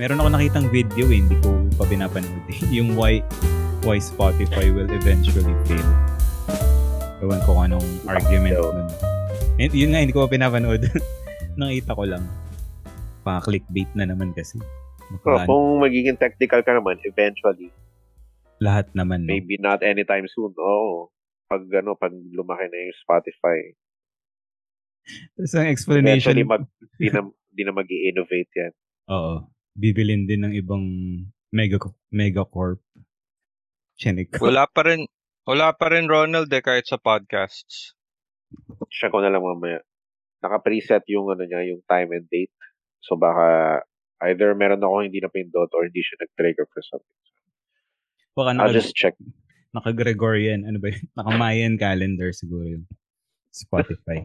Meron ako nakitang video eh, hindi ko pa pinapanood. eh. yung why, why Spotify will eventually fail. Ewan ko kung anong argument daw. nun. And, yun nga, hindi ko pa pinapanood. Nakita ko lang. Pa clickbait na naman kasi. So, Baka kung magiging technical ka naman, eventually, lahat naman. No? maybe not anytime soon. Oo. Pag ano, pag lumaki na yung Spotify, Tapos ang explanation, eventually mag di na, di na mag-i-innovate yan. oo, bibilin din ng ibang mega megacorp. Chinik. Wala pa rin, wala pa rin Ronald eh, kahit sa podcasts. Siya ko na lang mamaya. Naka-preset yung ano niya, yung time and date. So baka either meron ako hindi napindot or hindi siya nag-trigger for something. Baka I'll naka, just check. naka-Gregorian, ano ba yun? Naka-Mayan calendar siguro yung Spotify.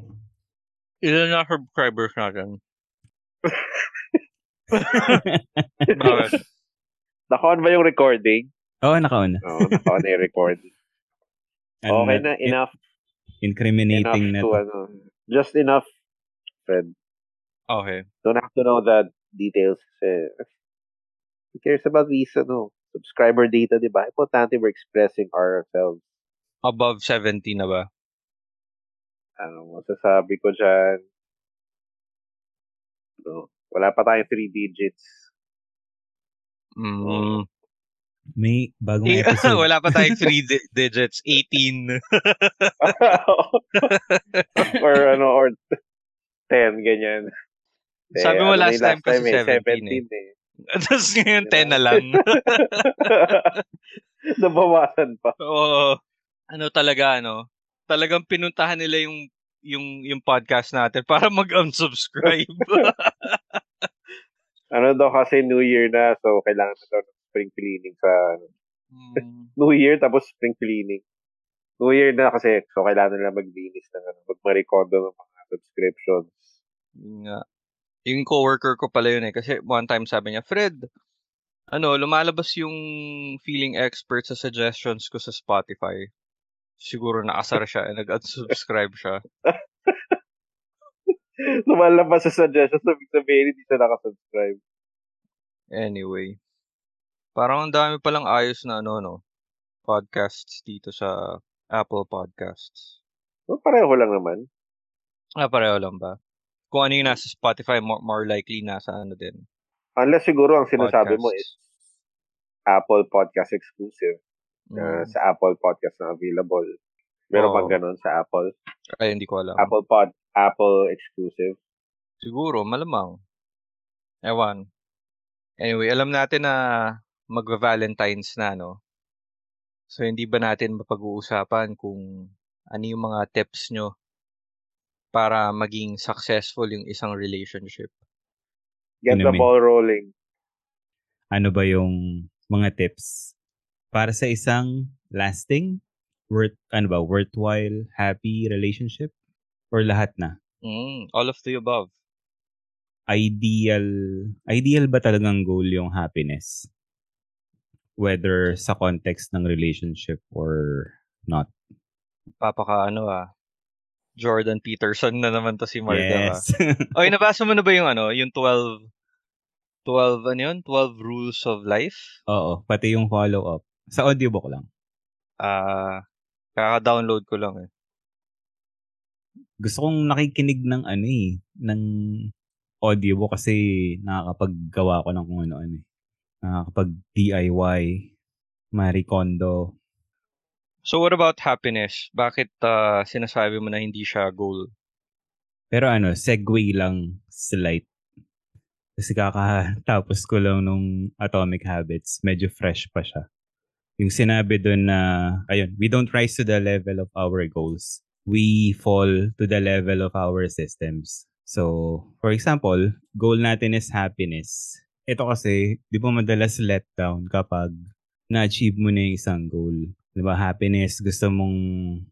Ilan na subscribers natin? Naka-on ba yung recording? Oo, oh, nakauna. Oo, naka-on na yung recording. Ano okay na, enough. Incriminating enough na to, ano, just enough, Fred. Okay. Don't have to know the details. Eh. Who cares about visa, no? Subscriber data, di ba? Importante we're expressing ourselves. Above 70 na ba? Ano, masasabi ko dyan. No, wala pa tayong three digits. Mm. May bagong Eh, episode. wala pa tayong 3 di- digits. 18. or ano, or 10, ganyan. Eh, Sabi mo ano na last time kasi eh, 17 eh. Tapos ngayon 10 na lang. Nabawasan pa. Oo. Ano talaga, ano? Talagang pinuntahan nila yung yung yung podcast natin para mag-unsubscribe. Ano daw kasi New Year na, so kailangan na daw ng spring cleaning sa ano, Hmm. New Year tapos spring cleaning. New Year na kasi, so kailangan nila maglinis ng ano, magmarekondo ng mga subscriptions. Nga. Yung coworker ko pala yun eh. Kasi one time sabi niya, Fred, ano, lumalabas yung feeling expert sa suggestions ko sa Spotify. Siguro nakasar siya and nag-unsubscribe siya. Lumalabas sa suggestions, sabi sabihin, hindi siya nakasubscribe. Anyway. Parang ang dami palang ayos na ano, no? Podcasts dito sa Apple Podcasts. So, pareho lang naman. Ah, pareho lang ba? Kung ano yung nasa Spotify, more, more likely nasa ano din. Unless siguro ang sinasabi mo is Podcasts. Apple Podcast exclusive. na Mm. sa Apple Podcast na available. Meron Oo. bang ganun sa Apple? Ay, hindi ko alam. Apple Pod, Apple exclusive. Siguro, malamang. Ewan. Anyway, alam natin na mag-Valentine's na, no? So, hindi ba natin mapag-uusapan kung ano yung mga tips nyo para maging successful yung isang relationship? Get the ball rolling. ano ba yung mga tips para sa isang lasting, worth, ano ba, worthwhile, happy relationship? Or lahat na? Mm, all of the above. Ideal, ideal ba talagang goal yung happiness? Whether sa context ng relationship or not. Papaka ano ah. Jordan Peterson na naman to si Marga. yes. Oy, nabasa mo na ba yung ano, yung 12 12 ano yun? 12 rules of life? Oo, pati yung follow-up. Sa audiobook lang. Ah, kaka-download ko lang eh. Gusto kong nakikinig ng ano eh, ng audiobook kasi nakakapaggawa ko ng kung ano-ano eh. Nakakapag-DIY, Marie Kondo. So what about happiness? Bakit ah, sinasabi mo na hindi siya goal? Pero ano, segue lang slight. Kasi kakatapos ko lang nung Atomic Habits. Medyo fresh pa siya. Yung sinabi doon na, ayun, we don't rise to the level of our goals. We fall to the level of our systems. So, for example, goal natin is happiness. Ito kasi, di ba madalas let down kapag na-achieve mo na yung isang goal. Di ba, happiness, gusto mong,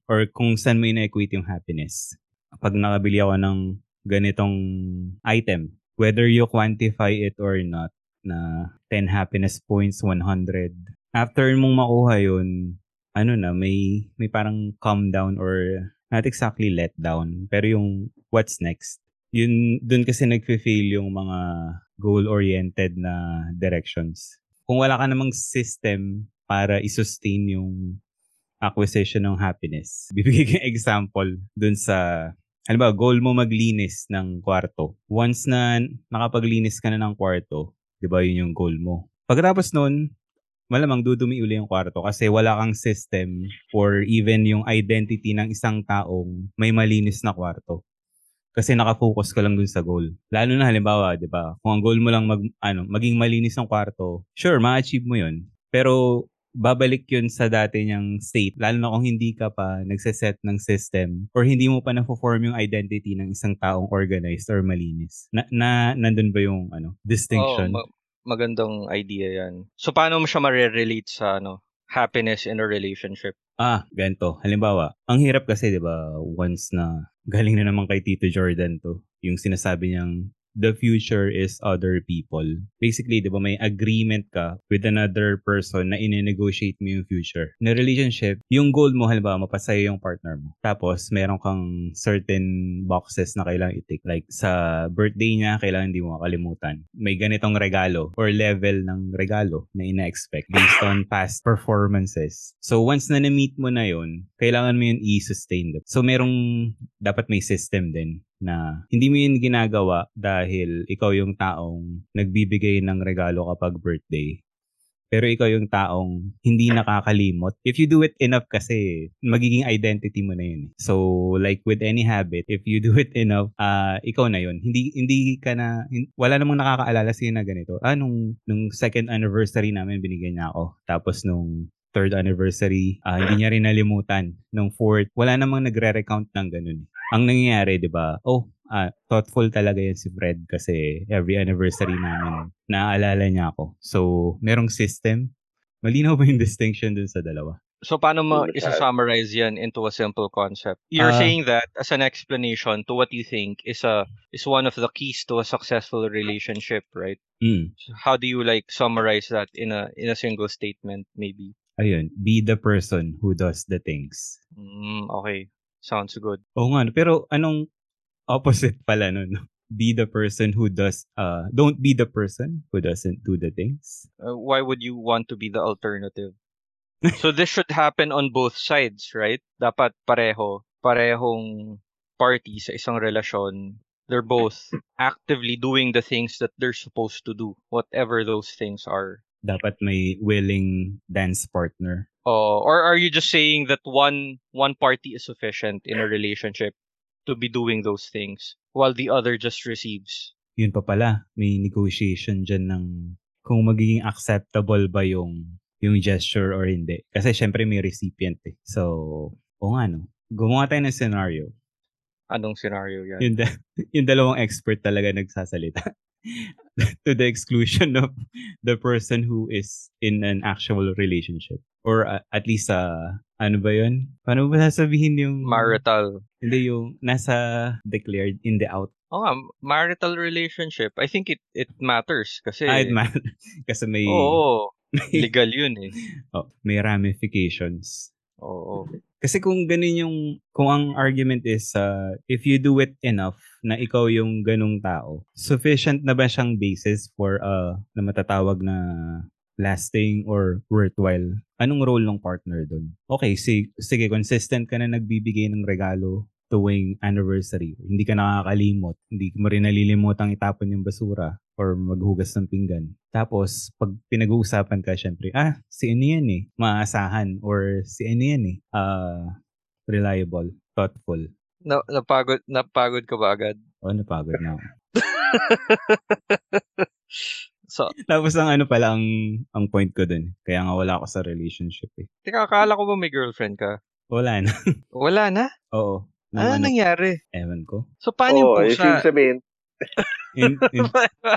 or kung saan mo ina-equate yung happiness. Pag nakabili ako ng ganitong item, whether you quantify it or not, na 10 happiness points, 100. After mong makuha yun, ano na, may, may parang calm down or not exactly let down, pero yung what's next, yun, dun kasi nagfe-fail yung mga goal-oriented na directions. Kung wala ka namang system para i-sustain yung acquisition ng happiness. Bibigay ko example dun sa ano ba, goal mo maglinis ng kwarto. Once na nakapaglinis ka na ng kwarto, di ba yun yung goal mo. Pagkatapos nun, malamang dudumi uli yung kwarto kasi wala kang system or even yung identity ng isang taong may malinis na kwarto. Kasi nakafocus ka lang dun sa goal. Lalo na halimbawa, 'di ba? Kung ang goal mo lang mag ano, maging malinis ang kwarto, sure, ma-achieve mo 'yun. Pero babalik yun sa dati niyang state, lalo na kung hindi ka pa nagseset ng system or hindi mo pa na-form yung identity ng isang taong organized or malinis. Na, na nandun ba yung ano, distinction? Oo, ma- magandang idea yan. So, paano mo siya ma-relate sa ano, happiness in a relationship? Ah, ganito. Halimbawa, ang hirap kasi, di ba, once na galing na naman kay Tito Jordan to, yung sinasabi niyang the future is other people. Basically, di ba, may agreement ka with another person na ine-negotiate mo yung future. Na relationship, yung goal mo, halimbawa, mapasaya yung partner mo. Tapos, meron kang certain boxes na kailangan i-tick. Like, sa birthday niya, kailangan hindi mo makalimutan. May ganitong regalo or level ng regalo na ina-expect based on past performances. So, once na na-meet mo na yun, kailangan mo yun i-sustain. So, merong, dapat may system din na hindi mo yun ginagawa dahil ikaw yung taong nagbibigay ng regalo kapag birthday. Pero ikaw yung taong hindi nakakalimot. If you do it enough kasi, magiging identity mo na yun. eh. So, like with any habit, if you do it enough, uh, ikaw na yun. Hindi, hindi ka na, wala namang nakakaalala sa'yo na ganito. Ah, nung, nung second anniversary namin, binigyan niya ako. Tapos nung third anniversary, ah, hindi niya rin nalimutan. Nung fourth, wala namang nagre-recount ng ganun. Ang nangyayari, di ba, oh, ah, thoughtful talaga yan si Fred kasi every anniversary namin, naaalala niya ako. So, merong system. Malinaw ba yung distinction dun sa dalawa? So, paano mo isa-summarize yan into a simple concept? You're Ah. saying that as an explanation to what you think is a is one of the keys to a successful relationship, right? Mm. So how do you like summarize that in a in a single statement, maybe? Ayun, be the person who does the things. Mm, okay, sounds good. Oo nga, pero anong opposite pala nun? no? Be the person who does, uh, don't be the person who doesn't do the things. Uh, why would you want to be the alternative? so this should happen on both sides, right? Dapat pareho, parehong party sa isang relasyon. They're both actively doing the things that they're supposed to do, whatever those things are. Dapat may willing dance partner. Oh, or are you just saying that one one party is sufficient in a relationship to be doing those things while the other just receives? Yun pa pala, may negotiation dyan ng kung magiging acceptable ba yung yung gesture or hindi. Kasi syempre may recipient eh. So, o nga no. Gumawa tayo ng scenario. Anong scenario yan? Yung, da- yung dalawang expert talaga nagsasalita. to the exclusion of the person who is in an actual relationship. Or uh, at least sa, ano ba yun? Paano ba sasabihin yung... Marital. Hindi yung nasa declared in the out. Oh, nga, marital relationship. I think it it matters kasi Ah, it matters. Kasi may, Oo, may, legal yun eh. oh, may ramifications. Oo. Kasi kung ganun yung, kung ang argument is, uh, if you do it enough na ikaw yung ganung tao, sufficient na ba siyang basis for, uh, na matatawag na lasting or worthwhile? Anong role ng partner doon? Okay, si, sige, consistent ka na nagbibigay ng regalo tuwing anniversary. Hindi ka nakakalimot. Hindi mo rin nalilimutang itapon yung basura or maghugas ng pinggan. Tapos, pag pinag-uusapan ka, syempre, ah, si ano yan eh, maasahan. Or si ano yan eh, ah, reliable, thoughtful. Na, napagod, napagod ka ba agad? O, napagod na ako. So, Tapos ang ano pala ang, ang point ko dun. Kaya nga wala ako sa relationship eh. teka, akala ko ba may girlfriend ka? Wala na. Wala na? Oo. Nung Ano nangyari? ewan ko. So, paano yung Oo, eh, pusa? ibig sabihin, In, in,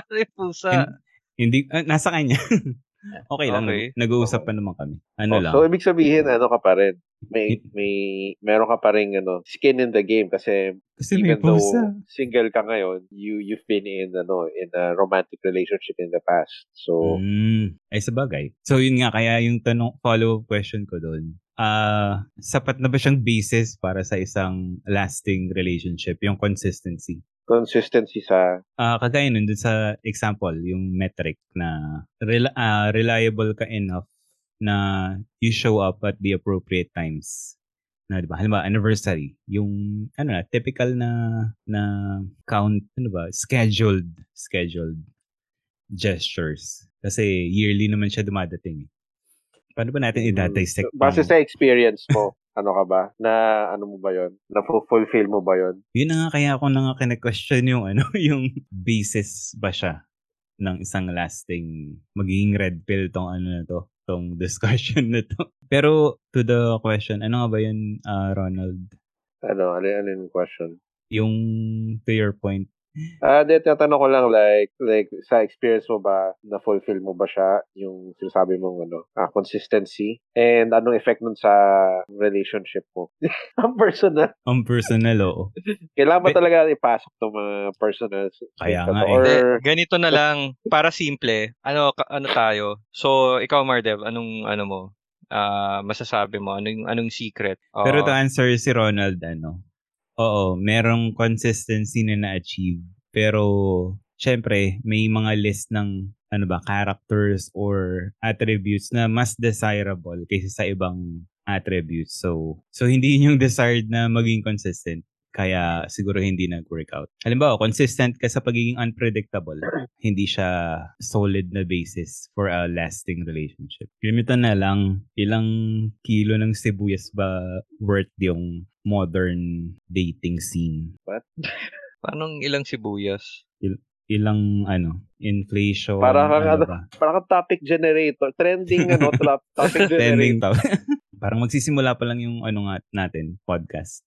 yung pusa? hindi, ah, nasa kanya. okay lang. Okay. nag- Nag-uusap pa naman kami. Ano oh, lang. so ibig sabihin, ano ka pa rin, may, may, meron ka pa rin, ano, skin in the game kasi Kasi may even though pusa. single ka ngayon, you, you've been in, ano, in a romantic relationship in the past. So, Mm, ay sabagay. So yun nga, kaya yung tanong, follow-up question ko doon, ah sapat na ba siyang basis para sa isang lasting relationship, yung consistency? Consistency sa... Ah, kagaya nun, dun sa example, yung metric na rel- ah, reliable ka enough na you show up at the appropriate times. Na, di ba? Halimbawa, anniversary. Yung, ano na, typical na, na count, ano ba? Scheduled, scheduled gestures. Kasi yearly naman siya dumadating. eh. Paano ba natin i-dissect? Base sa experience mo, ano ka ba? Na ano mo ba yon? Na fulfill mo ba yon? Yun na nga kaya ako na nga kine-question yung ano, yung basis ba siya ng isang lasting magiging red pill tong ano na to, tong discussion na to. Pero to the question, ano nga ba yun, ah, Ronald? Ano, ano, ano yung question? Yung to your point, Ah, uh, tatanong ko lang like like sa experience mo ba na fulfill mo ba siya yung sinasabi mong ano, ah, consistency and anong effect nun sa relationship mo? Ang personal. ang personal, oo. Kailangan ba talaga ipasok ng mga personal Kaya nga to? eh. Or Hindi, ganito na lang, para simple, ano, ka- ano tayo? So, ikaw, Mardev, anong, ano mo? Ah, masasabi mo? Anong, anong secret? Pero to Oo. answer si Ronald, ano, oo, merong consistency na na-achieve. Pero, syempre, may mga list ng, ano ba, characters or attributes na mas desirable kaysa sa ibang attributes. So, so hindi yun yung desired na maging consistent. Kaya siguro hindi nag-workout. Halimbawa, consistent ka sa pagiging unpredictable. Hindi siya solid na basis for a lasting relationship. Ganito na lang, ilang kilo ng sibuyas ba worth yung modern dating scene? Anong ilang sibuyas? Ilang, ano, inflation, Para kang ano ano, ba? parang kang topic generator, trending ano, topic Trending generator. to. Parang magsisimula pa lang yung ano nga natin, podcast.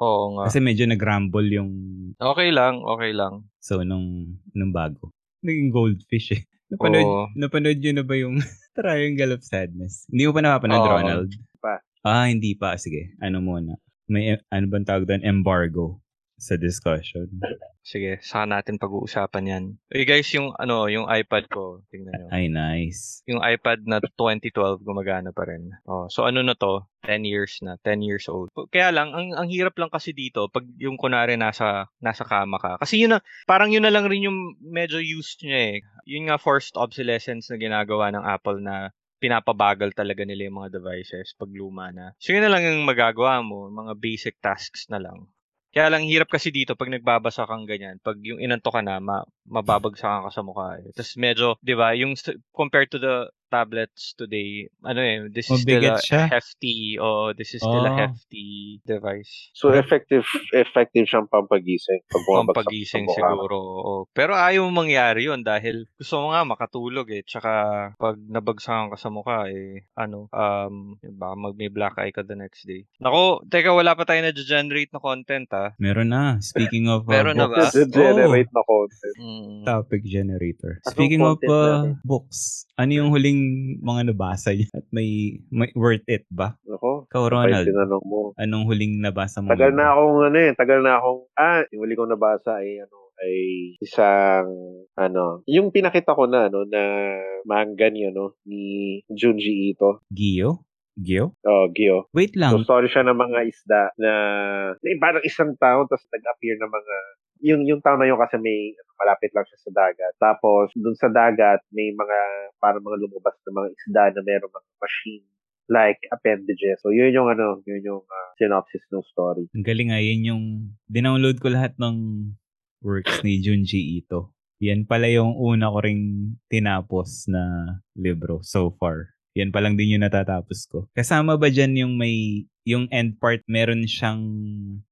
Oo nga. Kasi medyo nag-rumble yung Okay lang, okay lang. So, nung, nung bago. Naging goldfish eh. Napanood, Oo. napanood yun na ba yung Triangle of Sadness? Hindi mo pa napapanood, Oo. Ronald? Pa. Ah, hindi pa. Sige, ano muna. May, ano bang tawag doon? Embargo sa discussion. Sige, saka natin pag-uusapan yan. Eh guys, yung ano, yung iPad ko, tingnan nyo. Ay, nice. Yung iPad na 2012 gumagana pa rin. Oh, so ano na to? 10 years na, 10 years old. Kaya lang ang ang hirap lang kasi dito pag yung kunari nasa nasa kama ka. Kasi yun na parang yun na lang rin yung medyo used niya eh. Yun nga forced obsolescence na ginagawa ng Apple na pinapabagal talaga nila yung mga devices pag luma na. So yun na lang yung magagawa mo, mga basic tasks na lang. Kaya lang hirap kasi dito pag nagbabasa kang ganyan, pag yung inanto ka na, ma- mababagsakan ka sa mukha. Eh. Tapos medyo, 'di ba, yung compared to the tablets today, ano eh, this is still Mabigat a siya. hefty, oh, this is still a Oo. hefty device. So effective effective siyang pampagising pag bumabagsak sa Pampagising mukha. siguro. oo. Pero ayaw mong mangyari yun dahil gusto mo nga makatulog eh. Tsaka pag nabagsakan ka sa mukha eh, ano, um, baka mag may black eye ka the next day. Nako, teka, wala pa tayo na-generate na content ah. Meron na. Speaking of uh, Meron na ba? books. Generate na content. Mm. Topic generator. Anong Speaking of content uh, natin? books, ano yung huling mga nabasa niyo? At may, may worth it ba? Ako, Ikaw, Ronald, tinanong mo. anong huling nabasa mo? Tagal na akong ano eh, tagal na akong, ah, yung huli kong nabasa ay ano, ay isang, ano, yung pinakita ko na, ano, na manga ni, ano, ni Junji Ito. Gio? Gio? Oh, Gyo. Wait So, lang. story siya ng mga isda na, na parang isang taon, tapos nag-appear ng mga, yung, yung taon na yun kasi may, malapit lang siya sa dagat. Tapos, dun sa dagat, may mga, parang mga lumabas na mga isda na meron mga machine like appendages. So, yun yung ano, yun yung ah, synopsis ng story. Ang galing nga, yun yung dinownload ko lahat ng works ni Junji Ito. Yan pala yung una ko ring tinapos na libro so far. Yan pa lang din yung natatapos ko. Kasama ba dyan yung may, yung end part, meron siyang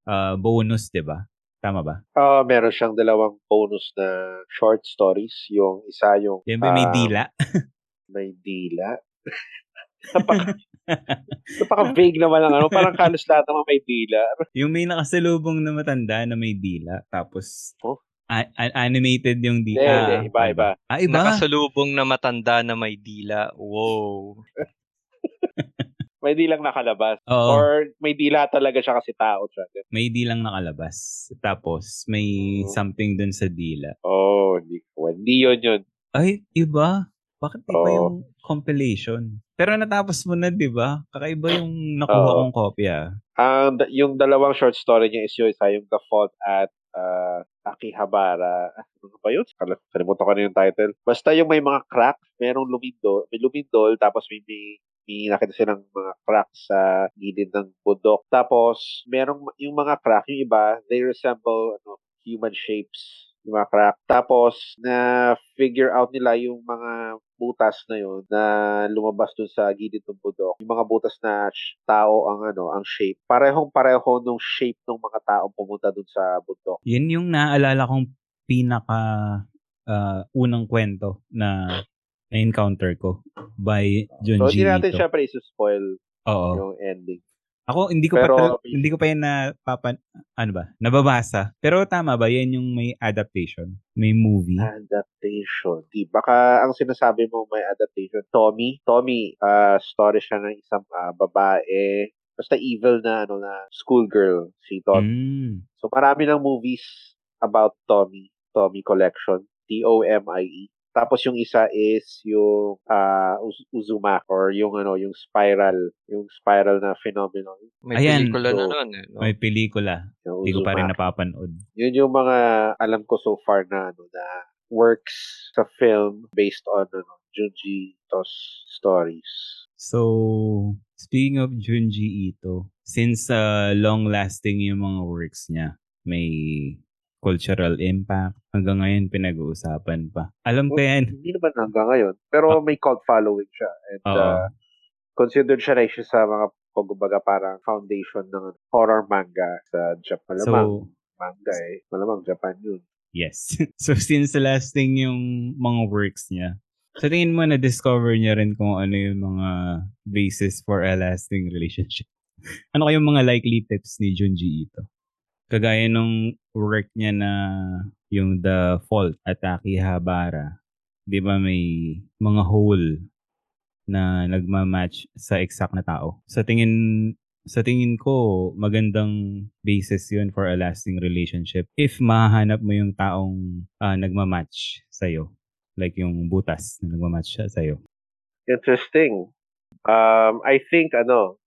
ah, bonus, di ba? Tama ba? Ah, meron siyang dalawang bonus na short stories. Yung isa yung Yan ba may ah, dila? May dila. napaka, napaka vague naman ang ano. Parang halos lahat naman may dila. yung may nakasalubong na matanda na may dila. Tapos, Oh. a- a- animated yung Hindi, dila. hindi. Iba, iba. Ah, iba? Nakasalubong na matanda na may dila. Wow. May dilang nakalabas. Oo. Or may dila talaga siya kasi tao siya. may dilang nakalabas. Tapos, may Oo. something dun sa dila. Oh, hindi. Hindi yun yun. Ay, iba? Bakit iba Oo. yung compilation? Pero natapos mo na, di ba? Kakaiba yung nakuha Oo. kong kopya. Ang yung dalawang short story niya is yung isa yung The Fault at uh, Akihabara. Ano ba yun? Kal- Kalimutan ko na yung title. Basta yung may mga crack, merong lumindol, may lumindol, tapos may, may, may nakita silang mga crack sa gilid ng bundok. Tapos, merong yung mga crack, yung iba, they resemble ano, human shapes yung mga crack. Tapos, na figure out nila yung mga butas na yun na lumabas dun sa gilid ng bundok. Yung mga butas na tao ang ano, ang shape. Parehong pareho nung shape ng mga tao pumunta dun sa bundok. Yun yung naaalala kong pinaka ah, unang kwento na na-encounter ko by So, Junji hindi natin Ito. syempre isi-spoil Oo. yung ending. Ako hindi ko Pero- pa hindi ko pa yan na papan ano ba? Nababasa. Pero tama ba yan yung may adaptation? May movie? Adaptation. Di, baka ang sinasabi mo may adaptation. Tommy, Tommy, ah story siya ng isang ah, babae, basta evil na ano na schoolgirl si Tommy. Mm. So marami ng movies about Tommy, Tommy Collection, T-O-M-I-E. Tapos yung isa is yung ah, Uz- Uzumaki or yung ano, yung spiral, yung spiral na phenomenon. May Ayan. pelikula na So, nun. Eh, no? May pelikula. Hindi ko pa rin napapanood. Yun yung mga alam ko so far na ano na works sa film based on ano, Junji Ito's stories. So, speaking of Junji Ito, since uh, long-lasting yung mga works niya, may cultural impact, hanggang ngayon pinag-uusapan pa. Alam ko yan. Hindi naman hanggang ngayon, pero may cult following siya and Oo. uh, considered siya na isa sa mga kumbaga parang foundation ng horror manga sa Japan. Malamang So, manga eh. Malamang Japan yun. yes. so, since lasting yung mga works niya, sa tingin mo na-discover niya rin kung ano yung mga basis for a lasting relationship? ano kayong mga likely tips ni Junji Ito? Kagaya nung work niya na yung The Fault at Akihabara, di ba may mga hole na nagmamatch sa exact na tao. Sa tingin sa tingin ko, magandang basis yun for a lasting relationship if mahanap mo yung taong ah, nagmamatch sa'yo. Like yung butas na nagmamatch siya sa'yo. Interesting. Um, I think ano,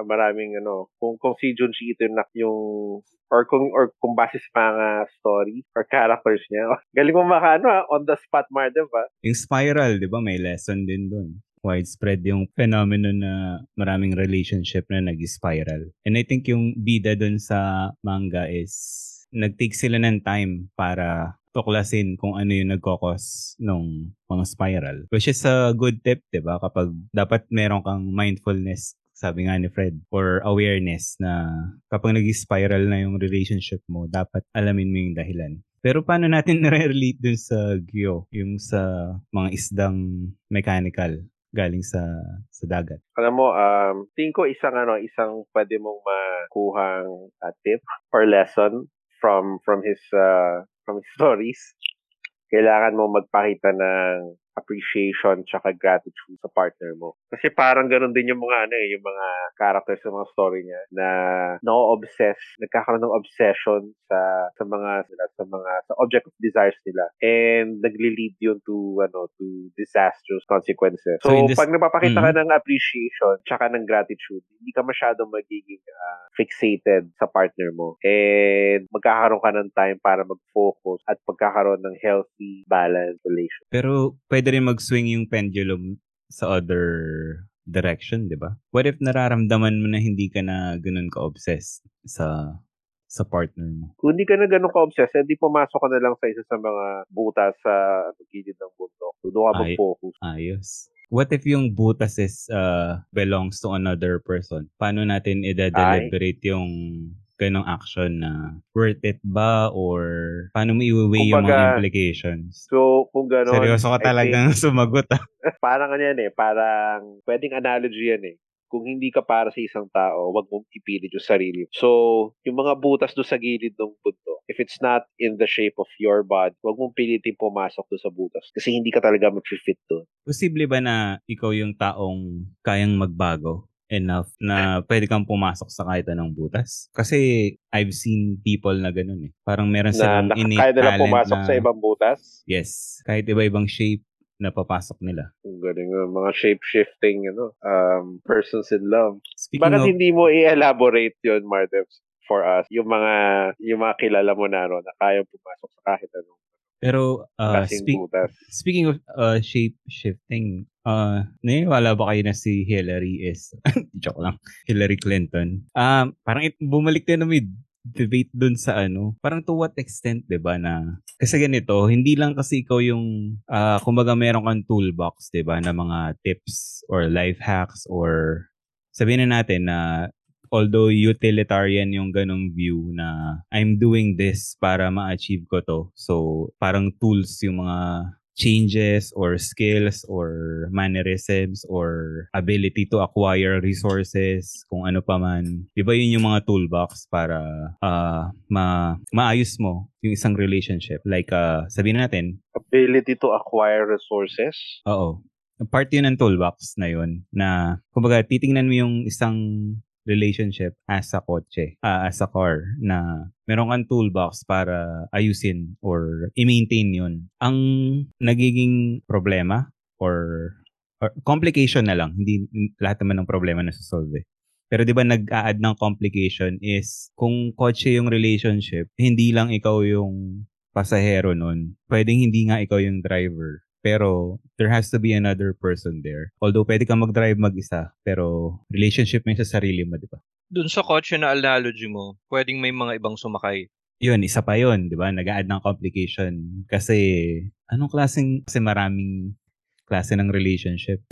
ah, maraming ano, kung kung si Junji Ito na yung or kung or kung base sa mga story or characters niya. Galing mo maka ano, ah, on the spot Mardev ah. Yung spiral, di ba, may lesson din dun. Widespread yung phenomenon na maraming relationship na nag-spiral. And I think yung bida dun sa manga is nag-take sila ng time para tuklasin kung ano yung nagkokos ng mga spiral. Which is a good tip, di ba? Kapag dapat meron kang mindfulness sabi nga ni Fred, or awareness na kapag nag-spiral na yung relationship mo, dapat alamin mo yung dahilan. Pero paano natin nare-relate dun sa Gyo, yung sa mga isdang mechanical galing sa sa dagat? Alam mo, um, tingin ko isang ano, isang pwede mong makuhang uh, tip or lesson from from his uh, from his stories. Kailangan mo magpakita ng appreciation tsaka gratitude sa partner mo. Kasi parang ganun din yung mga ano eh, yung mga characters sa mga story niya na no-obsess, nagkakaroon ng obsession sa sa mga sila, sa mga sa object of desires nila and nagli-lead yun to ano to disastrous consequences. So, So, this- pag napapakita ka Mhm. ng appreciation tsaka ng gratitude, hindi ka masyadong magiging ah, fixated sa partner mo and magkakaroon ka ng time para mag-focus at pagkakaroon ng healthy, balanced relation. Pero pwede rin mag-swing yung pendulum sa other direction, di ba? What if nararamdaman mo na hindi ka na ganun ka-obsessed sa sa partner mo? Kung hindi ka na ganun ka-obsessed, hindi pumasok ka na lang sa isa sa mga butas sa gilid ng bundok. Doon ka Ay. mag-focus. Ayos. What if yung butas is uh, belongs to another person? Paano natin i-deliberate yung ganong action na worth it ba or paano mo i-weigh yung mga implications? So, kung gano'n, Seryoso ka I talagang sumagot ah. think, parang ano yan eh, parang pwedeng analogy yan eh. Kung hindi ka para sa isang tao, wag mong ipilit yung sarili. So, yung mga butas doon sa gilid ng bundok, if it's not in the shape of your body, wag mong pilitin pumasok doon sa butas. Kasi hindi ka talaga mag-fit doon. Posible ba na ikaw yung taong kayang magbago enough na pwede kang pumasok sa kahit anong butas? Kasi I've seen people na ganun eh. Parang meron Na silang naka- innate kaya nila talent pumasok na, sa ibang butas. Yes. Kahit iba-ibang shape na papasok nila. Galing uh, mga shape-shifting ano, um, persons in love. Speaking Bakit of, hindi mo i-elaborate yun, Mardev? for us yung mga yung mga kilala mo na ano, na kayang pumasok sa kahit anong Pero uh, speak, butas. speaking of uh, shape shifting, uh, naniniwala ba kayo na si Hillary is, joke lang, Hillary Clinton? Um, parang it, bumalik din na may debate dun sa ano, parang to what extent, 'di ba na kasi ganito, hindi lang kasi ikaw yung uh, kumbaga meron kang toolbox, 'di ba, na mga tips or life hacks or sabihin na natin na although utilitarian yung ganong view na I'm doing this para ma-achieve ko to. So, parang tools yung mga changes or skills or mannerisms or ability to acquire resources, kung ano pa man. Di ba yun yung mga toolbox para uh, ma maayos mo yung isang relationship? Like, uh, sabihin natin, Ability to acquire resources. oo, part yun ng toolbox na yun na, kumbaga, titingnan mo yung isang relationship as a kotse, uh, as a car, na meron kang toolbox para ayusin or i-maintain yun. Ang nagiging problema or, or complication na lang, hindi lahat naman ng problema na solve eh. Pero 'di ba nag-a-add ng complication is kung kotse yung relationship, hindi lang ikaw yung pasahero nun. Pwedeng hindi nga ikaw yung driver. Pero there has to be another person there. Although pwede kang mag-drive mag-isa, pero relationship mo sa sarili mo, di ba? Dun sa kotse na analogy mo, pwedeng may mga ibang sumakay. Yun, isa pa yun, di ba? Nag-add ng complication. Kasi, anong klaseng, kasi maraming klase ng relationship.